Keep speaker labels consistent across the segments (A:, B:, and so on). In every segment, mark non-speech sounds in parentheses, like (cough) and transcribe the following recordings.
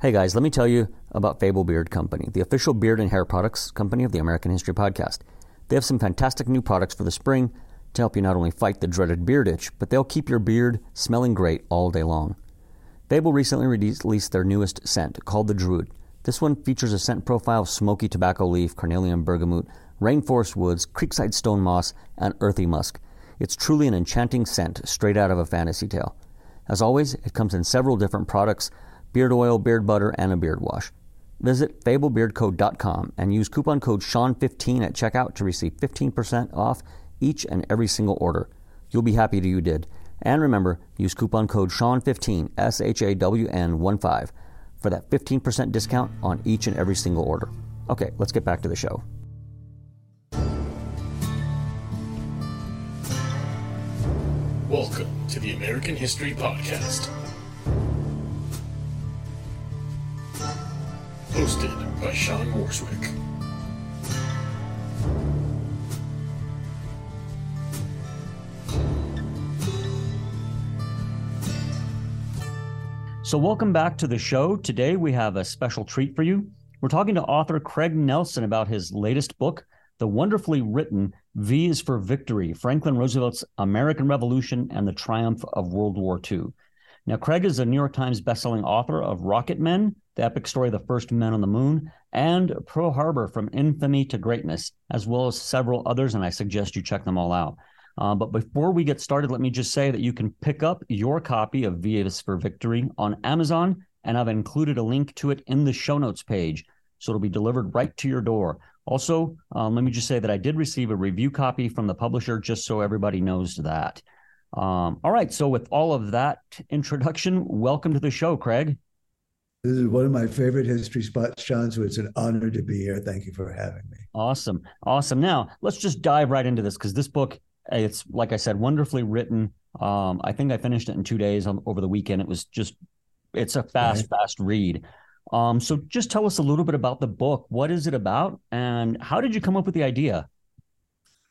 A: Hey guys, let me tell you about Fable Beard Company, the official beard and hair products company of the American History Podcast. They have some fantastic new products for the spring to help you not only fight the dreaded beard itch, but they'll keep your beard smelling great all day long. Fable recently released their newest scent called the Druid. This one features a scent profile of smoky tobacco leaf, Calabrian bergamot, rainforest woods, creekside stone moss, and earthy musk. It's truly an enchanting scent straight out of a fantasy tale. As always, it comes in several different products beard oil, beard butter, and a beard wash. Visit fablebeardco.com and use coupon code SHAWN15 at checkout to receive 15% off each and every single order. You'll be happy that you did. And remember, use coupon code SHAWN15, S H A W N 1 5, for that 15% discount on each and every single order. Okay, let's get back to the show.
B: Welcome to the American History Podcast. Hosted by Sean Morswick.
A: So, welcome back to the show. Today we have a special treat for you. We're talking to author Craig Nelson about his latest book, the wonderfully written V is for Victory Franklin Roosevelt's American Revolution and the Triumph of World War II. Now, Craig is a New York Times bestselling author of Rocket Men, the epic story of the first men on the moon, and Pearl Harbor from Infamy to Greatness, as well as several others, and I suggest you check them all out. Uh, but before we get started, let me just say that you can pick up your copy of V for Victory on Amazon, and I've included a link to it in the show notes page. So it'll be delivered right to your door. Also, um, let me just say that I did receive a review copy from the publisher, just so everybody knows that. Um, all right. So, with all of that introduction, welcome to the show, Craig.
C: This is one of my favorite history spots, Sean. So it's an honor to be here. Thank you for having me.
A: Awesome. Awesome. Now, let's just dive right into this because this book it's like I said, wonderfully written. Um, I think I finished it in two days on, over the weekend. It was just, it's a fast, right. fast read. Um, so just tell us a little bit about the book. What is it about, and how did you come up with the idea?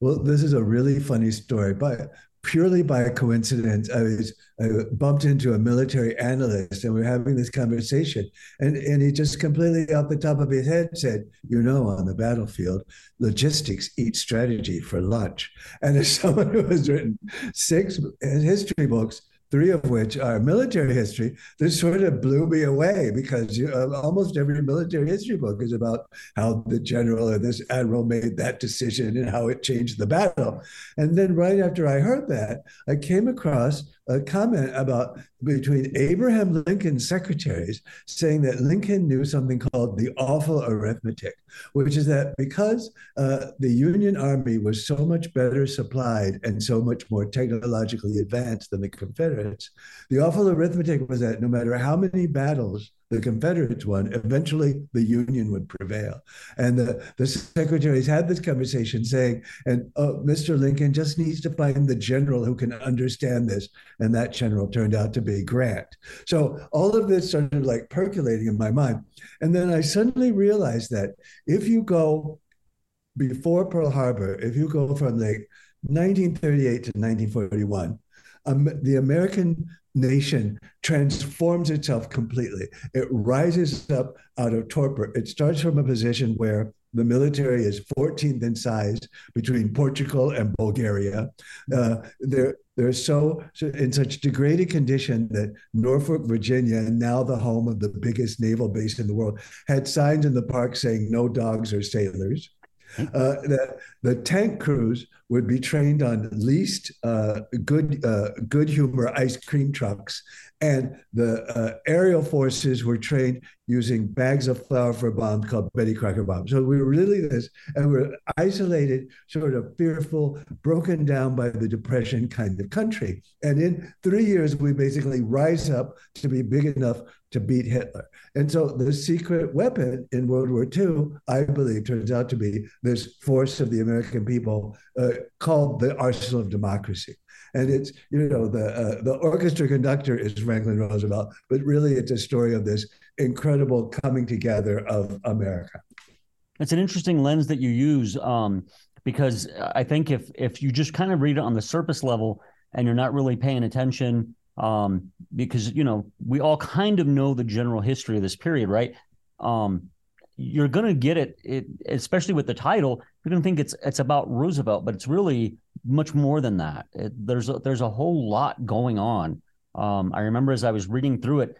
C: Well, this is a really funny story, but purely by coincidence, I was I bumped into a military analyst, and we are having this conversation, and and he just completely off the top of his head said, "You know, on the battlefield, logistics eat strategy for lunch." And as (laughs) someone who has written six history books three of which are military history, this sort of blew me away because you, uh, almost every military history book is about how the general or this admiral made that decision and how it changed the battle. And then right after I heard that, I came across a comment about between Abraham Lincoln's secretaries saying that Lincoln knew something called the awful arithmetic, which is that because uh, the Union Army was so much better supplied and so much more technologically advanced than the Confederates, the awful arithmetic was that no matter how many battles the Confederates won, eventually the Union would prevail. And the, the secretaries had this conversation saying, and oh, Mr. Lincoln just needs to find the general who can understand this. And that general turned out to be Grant. So all of this started like percolating in my mind. And then I suddenly realized that if you go before Pearl Harbor, if you go from like 1938 to 1941, um, the American nation transforms itself completely. It rises up out of torpor. It starts from a position where the military is 14th in size between Portugal and Bulgaria. Uh, they're they're so, so in such degraded condition that Norfolk, Virginia, now the home of the biggest naval base in the world, had signs in the park saying "No dogs or sailors." Uh, the, the tank crews would be trained on least uh, good uh, good humor ice cream trucks, and the uh, aerial forces were trained using bags of flour for bombs called Betty Crocker bombs. So we were really this, and we're isolated, sort of fearful, broken down by the depression kind of country. And in three years, we basically rise up to be big enough to beat Hitler. And so the secret weapon in World War II, I believe, turns out to be this force of the American people uh, called the arsenal of democracy. And it's, you know, the, uh, the orchestra conductor is Franklin Roosevelt, but really it's a story of this incredible coming together of America.
A: It's an interesting lens that you use um, because I think if if you just kind of read it on the surface level and you're not really paying attention um, because you know we all kind of know the general history of this period, right? Um, you're going to get it, it, especially with the title. You're going to think it's it's about Roosevelt, but it's really much more than that. It, there's a, there's a whole lot going on. Um, I remember as I was reading through it,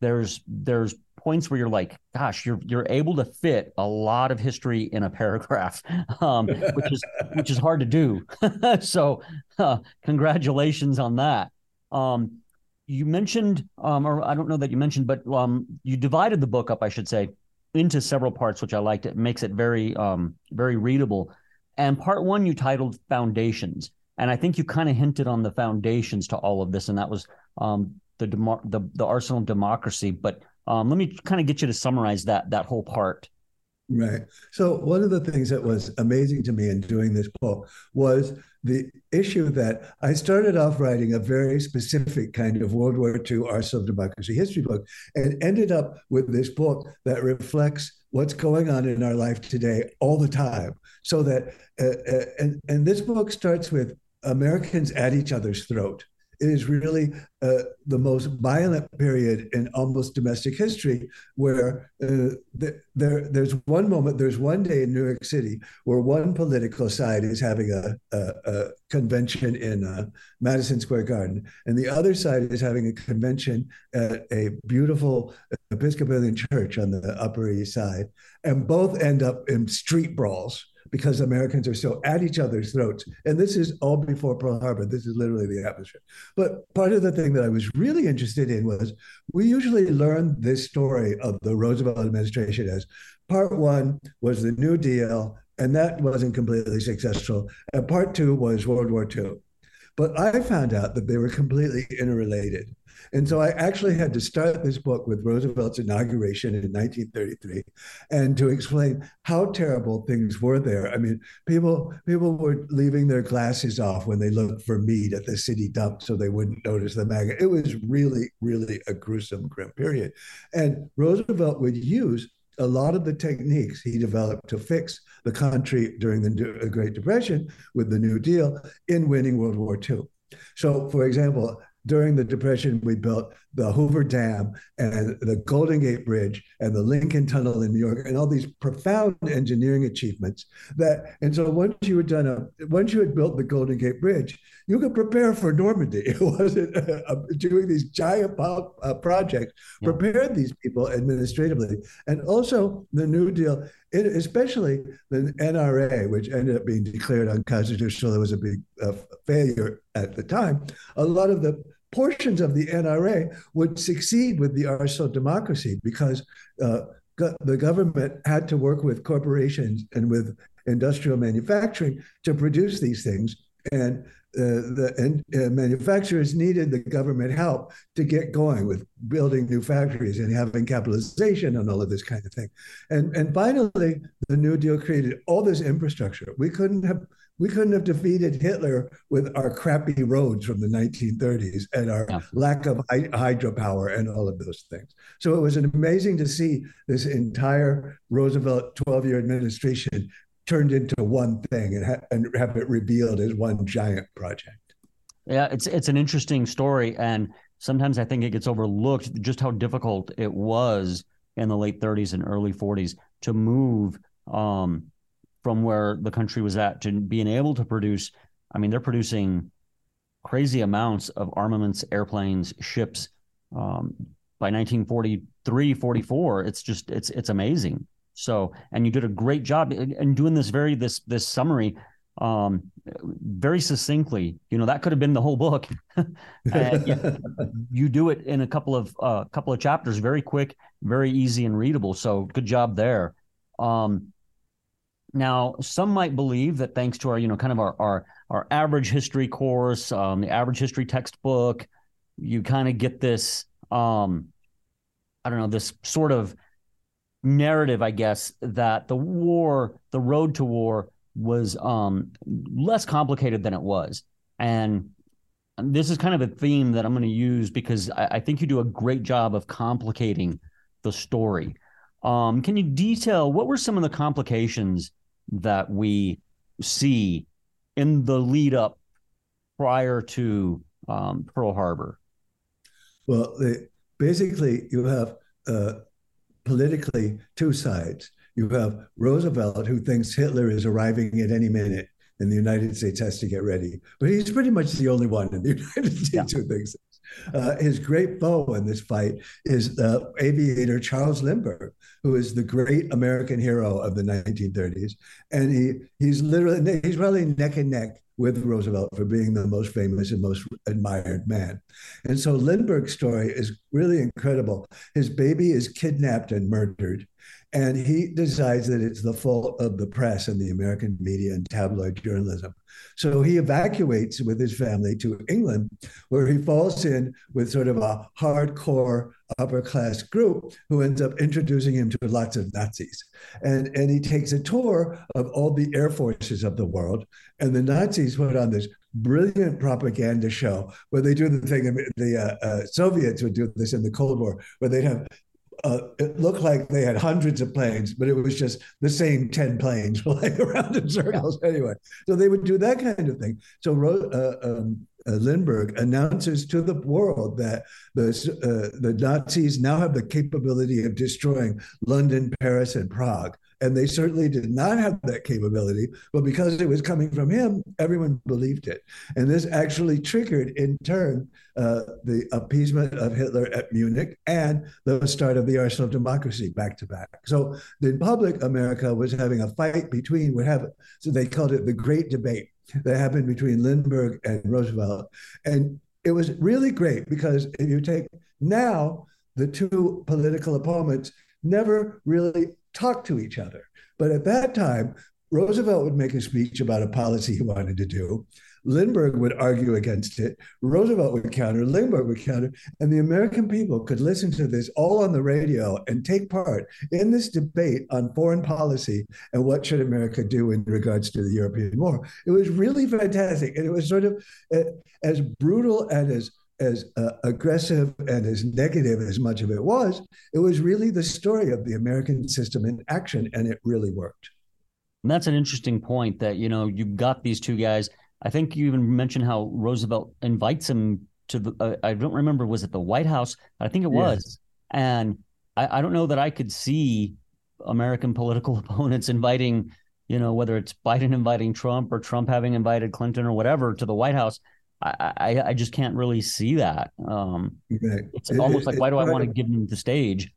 A: there's there's points where you're like, gosh, you're you're able to fit a lot of history in a paragraph, (laughs) um, which is which is hard to do. (laughs) so, uh, congratulations on that. Um, you mentioned, um, or I don't know that you mentioned, but um, you divided the book up, I should say, into several parts, which I liked. It makes it very um, very readable. And part one you titled Foundations, and I think you kind of hinted on the foundations to all of this, and that was um, the, the the arsenal of democracy. But um, let me kind of get you to summarize that that whole part.
C: Right. So one of the things that was amazing to me in doing this book was the issue that I started off writing a very specific kind of World War II arsenal of democracy history book, and ended up with this book that reflects what's going on in our life today all the time. So that uh, uh, and and this book starts with Americans at each other's throat it is really uh, the most violent period in almost domestic history where uh, the, there there's one moment there's one day in new york city where one political side is having a, a, a convention in uh, madison square garden and the other side is having a convention at a beautiful episcopalian church on the upper east side and both end up in street brawls because Americans are so at each other's throats. And this is all before Pearl Harbor. This is literally the atmosphere. But part of the thing that I was really interested in was we usually learn this story of the Roosevelt administration as part one was the New Deal, and that wasn't completely successful. And part two was World War II. But I found out that they were completely interrelated. And so I actually had to start this book with Roosevelt's inauguration in 1933 and to explain how terrible things were there. I mean, people people were leaving their glasses off when they looked for meat at the city dump so they wouldn't notice the maggot. It was really, really a gruesome, grim period. And Roosevelt would use a lot of the techniques he developed to fix the country during the Great Depression with the New Deal in winning World War II. So, for example, during the Depression, we built the Hoover Dam and the Golden Gate Bridge and the Lincoln Tunnel in New York and all these profound engineering achievements that and so once you had done a once you had built the Golden Gate Bridge, you could prepare for Normandy. (laughs) It wasn't uh, uh, doing these giant uh, projects yeah. prepared these people administratively and also the New Deal. It, especially the NRA, which ended up being declared unconstitutional, it was a big uh, failure at the time. A lot of the portions of the NRA would succeed with the arsenal democracy because uh, go- the government had to work with corporations and with industrial manufacturing to produce these things. And uh, the and, uh, manufacturers needed the government help to get going with building new factories and having capitalization and all of this kind of thing. And and finally, the New Deal created all this infrastructure. We couldn't have we couldn't have defeated Hitler with our crappy roads from the 1930s and our yeah. lack of hydropower and all of those things. So it was amazing to see this entire Roosevelt 12 year administration turned into one thing and, ha- and have it revealed as one giant project.
A: Yeah, it's it's an interesting story, and sometimes I think it gets overlooked just how difficult it was in the late 30s and early 40s to move um, from where the country was at to being able to produce. I mean, they're producing crazy amounts of armaments, airplanes, ships. Um, by 1943, 44, it's just it's it's amazing. So, and you did a great job in doing this very this this summary um very succinctly you know that could have been the whole book (laughs) and you do it in a couple of a uh, couple of chapters very quick very easy and readable so good job there um now, some might believe that thanks to our, you know, kind of our our, our average history course, um, the average history textbook, you kind of get this, um, I don't know, this sort of narrative, I guess, that the war, the road to war, was um, less complicated than it was, and this is kind of a theme that I'm going to use because I, I think you do a great job of complicating the story. Um, can you detail what were some of the complications that we see in the lead up prior to um, Pearl Harbor?
C: Well, they, basically, you have uh, politically two sides. You have Roosevelt, who thinks Hitler is arriving at any minute, and the United States has to get ready. But he's pretty much the only one in the (laughs) United States yeah. who thinks uh, his great foe in this fight is the aviator Charles Lindbergh, who is the great American hero of the 1930s, and he he's literally he's really neck and neck with Roosevelt for being the most famous and most admired man. And so Lindbergh's story is really incredible. His baby is kidnapped and murdered. And he decides that it's the fault of the press and the American media and tabloid journalism. So he evacuates with his family to England, where he falls in with sort of a hardcore upper class group who ends up introducing him to lots of Nazis. And, and he takes a tour of all the air forces of the world. And the Nazis put on this brilliant propaganda show where they do the thing the uh, uh, Soviets would do this in the Cold War, where they'd have uh, it looked like they had hundreds of planes, but it was just the same 10 planes (laughs) flying around in circles anyway. So they would do that kind of thing. So uh, um, uh, Lindbergh announces to the world that the, uh, the Nazis now have the capability of destroying London, Paris, and Prague. And they certainly did not have that capability, but because it was coming from him, everyone believed it. And this actually triggered, in turn, uh, the appeasement of Hitler at Munich and the start of the Arsenal of Democracy back to back. So the public America was having a fight between what happened. So they called it the Great Debate that happened between Lindbergh and Roosevelt. And it was really great because if you take now, the two political opponents never really talk to each other. But at that time, Roosevelt would make a speech about a policy he wanted to do. Lindbergh would argue against it. Roosevelt would counter. Lindbergh would counter. And the American people could listen to this all on the radio and take part in this debate on foreign policy and what should America do in regards to the European war. It was really fantastic. And it was sort of uh, as brutal and as as uh, aggressive and as negative as much of it was, it was really the story of the American system in action, and it really worked.
A: And that's an interesting point that, you know, you've got these two guys. I think you even mentioned how Roosevelt invites him to the, uh, I don't remember, was it the White House? I think it was. Yes. And I, I don't know that I could see American political (laughs) opponents inviting, you know, whether it's Biden inviting Trump or Trump having invited Clinton or whatever to the White House. I, I, I just can't really see that. Um. It's it, almost it, like, why do I want to give them the stage?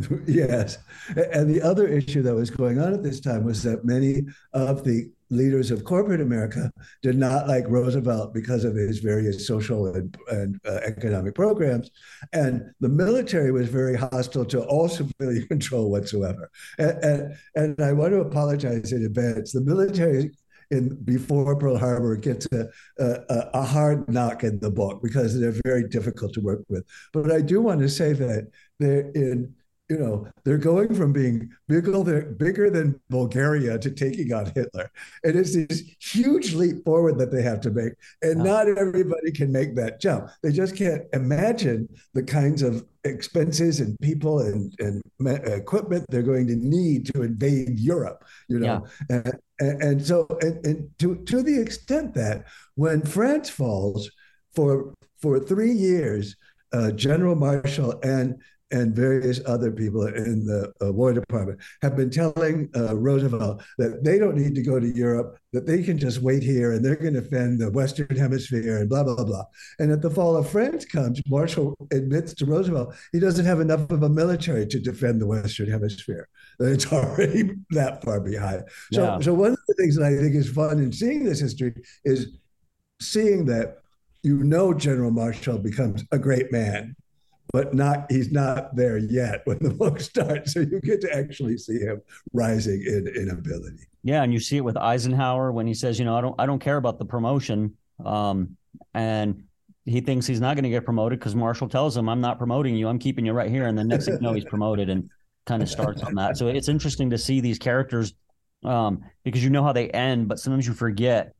A: (laughs)
C: Yes. And the other issue that was going on at this time was that many of the leaders of corporate America did not like Roosevelt because of his various social and, and uh, economic programs. And the military was very hostile to all (laughs) civilian control whatsoever. And, and, and I want to apologize in advance. The military in before Pearl Harbor gets a, a, a hard knock in the book because they're very difficult to work with. But I do want to say that they're in you know, they're going from being bigger, bigger than Bulgaria to taking on Hitler. And it's this huge leap forward that they have to make. And not everybody can make that jump. They just can't imagine the kinds of expenses and people and, and equipment they're going to need to invade Europe, you know. Yeah. And, and, so, and, and to, to the extent that when France falls for, for three years, uh, General Marshall and and various other people in the uh, War Department have been telling uh, Roosevelt that they don't need to go to Europe, that they can just wait here and they're going to defend the Western Hemisphere and blah, blah, blah. And at the fall of France comes, Marshall admits to Roosevelt he doesn't have enough of a military to defend the Western Hemisphere. It's (laughs) already that far behind. So, yeah. so one of the things that I think is fun in seeing this history is seeing that you know General Marshall becomes a great man but not he's not there yet when the book starts. So you get to actually see him rising in, ability.
A: Yeah, and you see it with Eisenhower when he says, you know, I don't I don't care about the promotion. Um, and he thinks he's not going to get promoted because Marshall tells him, I'm not promoting you, I'm keeping you right here. And the next thing you know, he's promoted and kind of starts on that. So it's interesting to see these characters um, because you know how they end, but sometimes you forget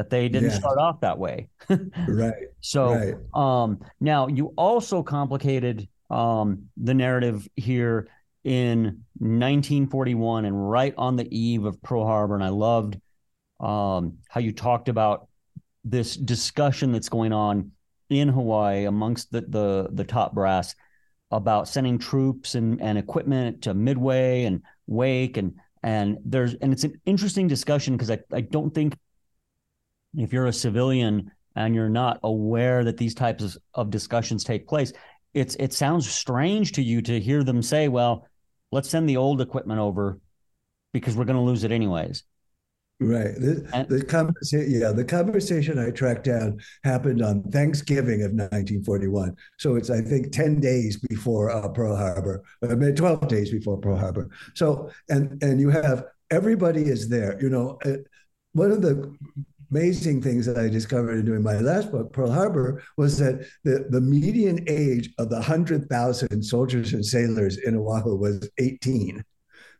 A: that they didn't yeah. start off that way. (laughs)
C: right.
A: So
C: right.
A: Um, now you also complicated um, the narrative here in 1941 and right on the eve of Pearl Harbor. And I loved um, how you talked about this discussion that's going on in Hawaii amongst the the, the top brass about sending troops and, and equipment to Midway and Wake and and there's and it's an interesting discussion because I, I don't think if you're a civilian and you're not aware that these types of, of discussions take place, it's it sounds strange to you to hear them say, well, let's send the old equipment over because we're going to lose it anyways.
C: Right. The, and, the conversation, yeah, the conversation I tracked down happened on Thanksgiving of 1941. So it's, I think, 10 days before uh, Pearl Harbor, I mean, 12 days before Pearl Harbor. So, and and you have everybody is there. You know, uh, one of the amazing things that I discovered in doing my last book, Pearl Harbor, was that the, the median age of the 100,000 soldiers and sailors in Oahu was 18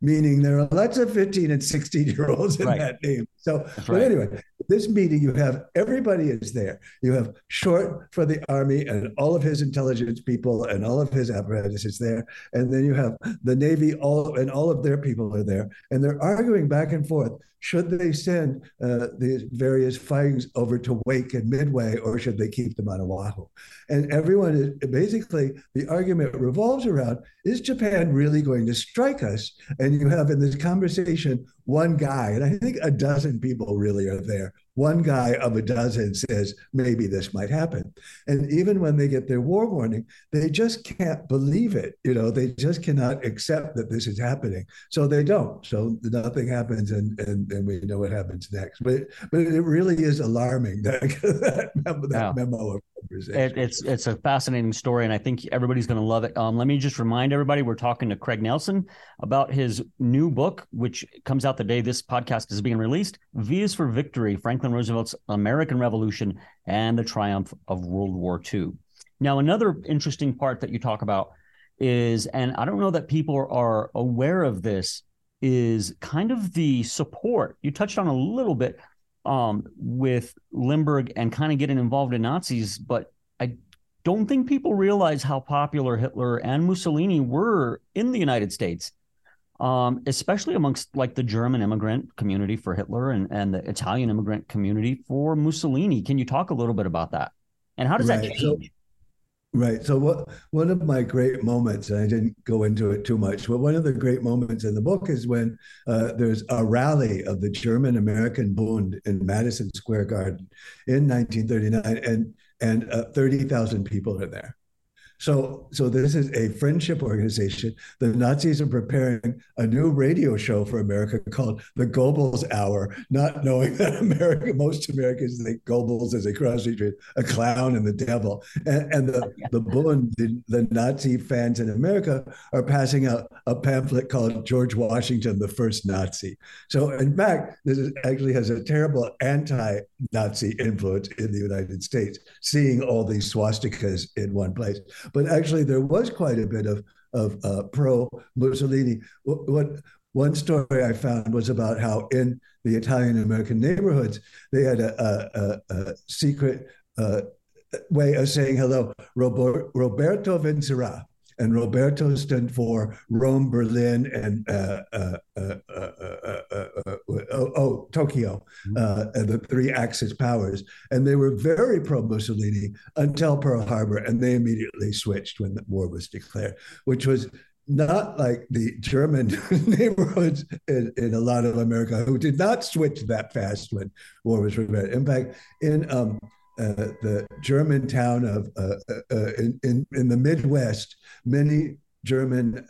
C: meaning there are lots of 15 and 16 year olds in right. that name. So, That's but anyway, this meeting, you have everybody is there. You have Short for the Army and all of his intelligence people and all of his apparatus is there. And then you have the Navy, all and all of their people are there. And they're arguing back and forth. Should they send uh, various fightings over to Wake and Midway, or should they keep them on Oahu? And everyone is basically the argument revolves around: Is Japan really going to strike us? And you have in this conversation one guy, and I think a dozen people really are there. One guy of a dozen says maybe this might happen. And even when they get their war warning, they just can't believe it. You know, they just cannot accept that this is happening. So they don't. So nothing happens and and, and we know what happens next. But but it really is alarming (laughs) that, that, memo, that memo of
A: it, it's it's a fascinating story, and I think everybody's going to love it. Um, let me just remind everybody we're talking to Craig Nelson about his new book, which comes out the day this podcast is being released. V is for Victory: Franklin Roosevelt's American Revolution and the Triumph of World War II. Now, another interesting part that you talk about is, and I don't know that people are aware of this, is kind of the support you touched on a little bit um, with Lindbergh and kind of getting involved in Nazis, but I don't think people realize how popular Hitler and Mussolini were in the United States, um, especially amongst like the German immigrant community for Hitler and, and the Italian immigrant community for Mussolini. Can you talk a little bit about that? And how does right. that change? So,
C: Right. So what one of my great moments, and I didn't go into it too much, but one of the great moments in the book is when uh, there's a rally of the German American Bund in Madison Square Garden in 1939, and and uh, 30,000 people are there. So, so this is a friendship organization. The Nazis are preparing a new radio show for America called the Goebbels Hour, not knowing (laughs) that America, most Americans think Goebbels is a cross between a clown and the devil. And, and the (laughs) the Bund, the, the Nazi fans in America, are passing out a pamphlet called George Washington, the First Nazi. So, in fact, this is, actually has a terrible anti-Nazi influence in the United States, seeing all these swastikas in one place but actually there was quite a bit of of uh, pro Mussolini. What, one story I found was about how in the Italian American neighborhoods they had a, a, a secret uh, way of saying hello. Roberto Vincerà, and Roberto stood for Rome, Berlin, and uh, uh, uh, oh, oh, Tokyo, mm-hmm. the three Axis powers. And they were very pro Mussolini until Pearl Harbor, and they immediately switched when the war was declared, which was not like the German (laughs) neighborhoods in, in, a lot of America who did not switch that fast when war was declared. In fact, in um, uh, the German town of uh, uh, in, in, in the Midwest, many German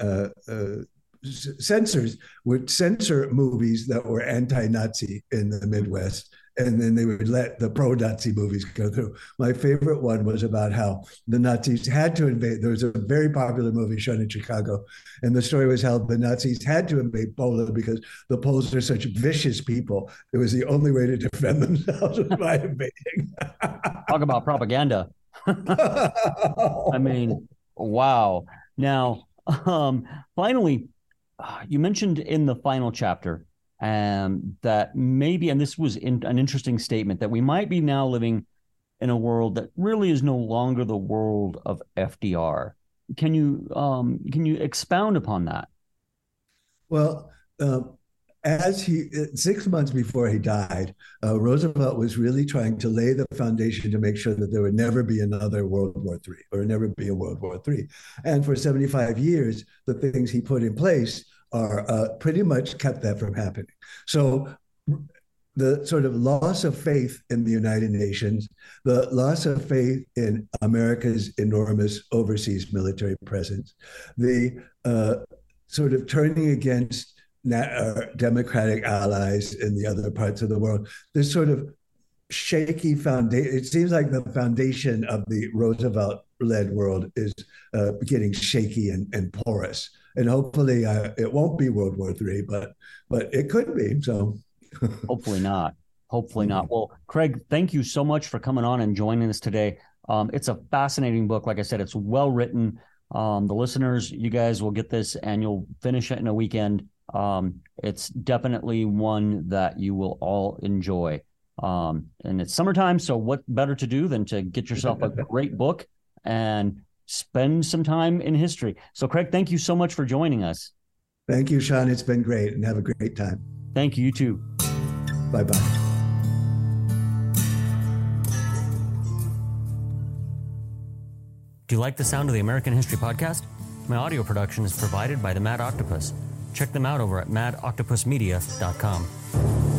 C: censors would censor movies that were anti-Nazi in the Midwest and then they would let the pro-Nazi movies go through. My favorite one was about how the Nazis had to invade. There was a very popular movie shown in Chicago, and the story was how the Nazis had to invade Poland because the Poles are such vicious people. It was the only way to defend (laughs) themselves by invading. (laughs)
A: Talk about propaganda. (laughs) I mean, wow. Now, um, finally, you mentioned in the final chapter um, that maybe, and this was in, an interesting statement, that we might be now living in a world that really is no longer the world of FDR. Can you um, can you expound upon that?
C: Well, uh, as he six months before he died, uh, Roosevelt was really trying to lay the foundation to make sure that there would never be another World War III or never be a World War III. And for 75 years, the things he put in place are uh, pretty much kept that from happening. So the sort of loss of faith in the United Nations, the loss of faith in America's enormous overseas military presence, the uh, sort of turning against uh, democratic allies in the other parts of the world. This sort of shaky foundation. It seems like the foundation of the Roosevelt-led world is uh, getting shaky and, and porous. And hopefully, uh, it won't be World War Three, but but it could be. So,
A: hopefully not. Hopefully not. Well, Craig, thank you so much for coming on and joining us today. Um, it's a fascinating book. Like I said, it's well written. Um, the listeners, you guys will get this and you'll finish it in a weekend. Um, it's definitely one that you will all enjoy. Um, and it's summertime, so what better to do than to get yourself a (laughs) great book and spend some time in history? So, Craig, thank you so much for joining us.
C: Thank you, Sean. It's been great, and have a great time.
A: Thank you. You too.
C: Bye bye.
A: Do you like the sound of the American History Podcast? My audio production is provided by the Mad Octopus. Check them out over at madoctopusmedia.com.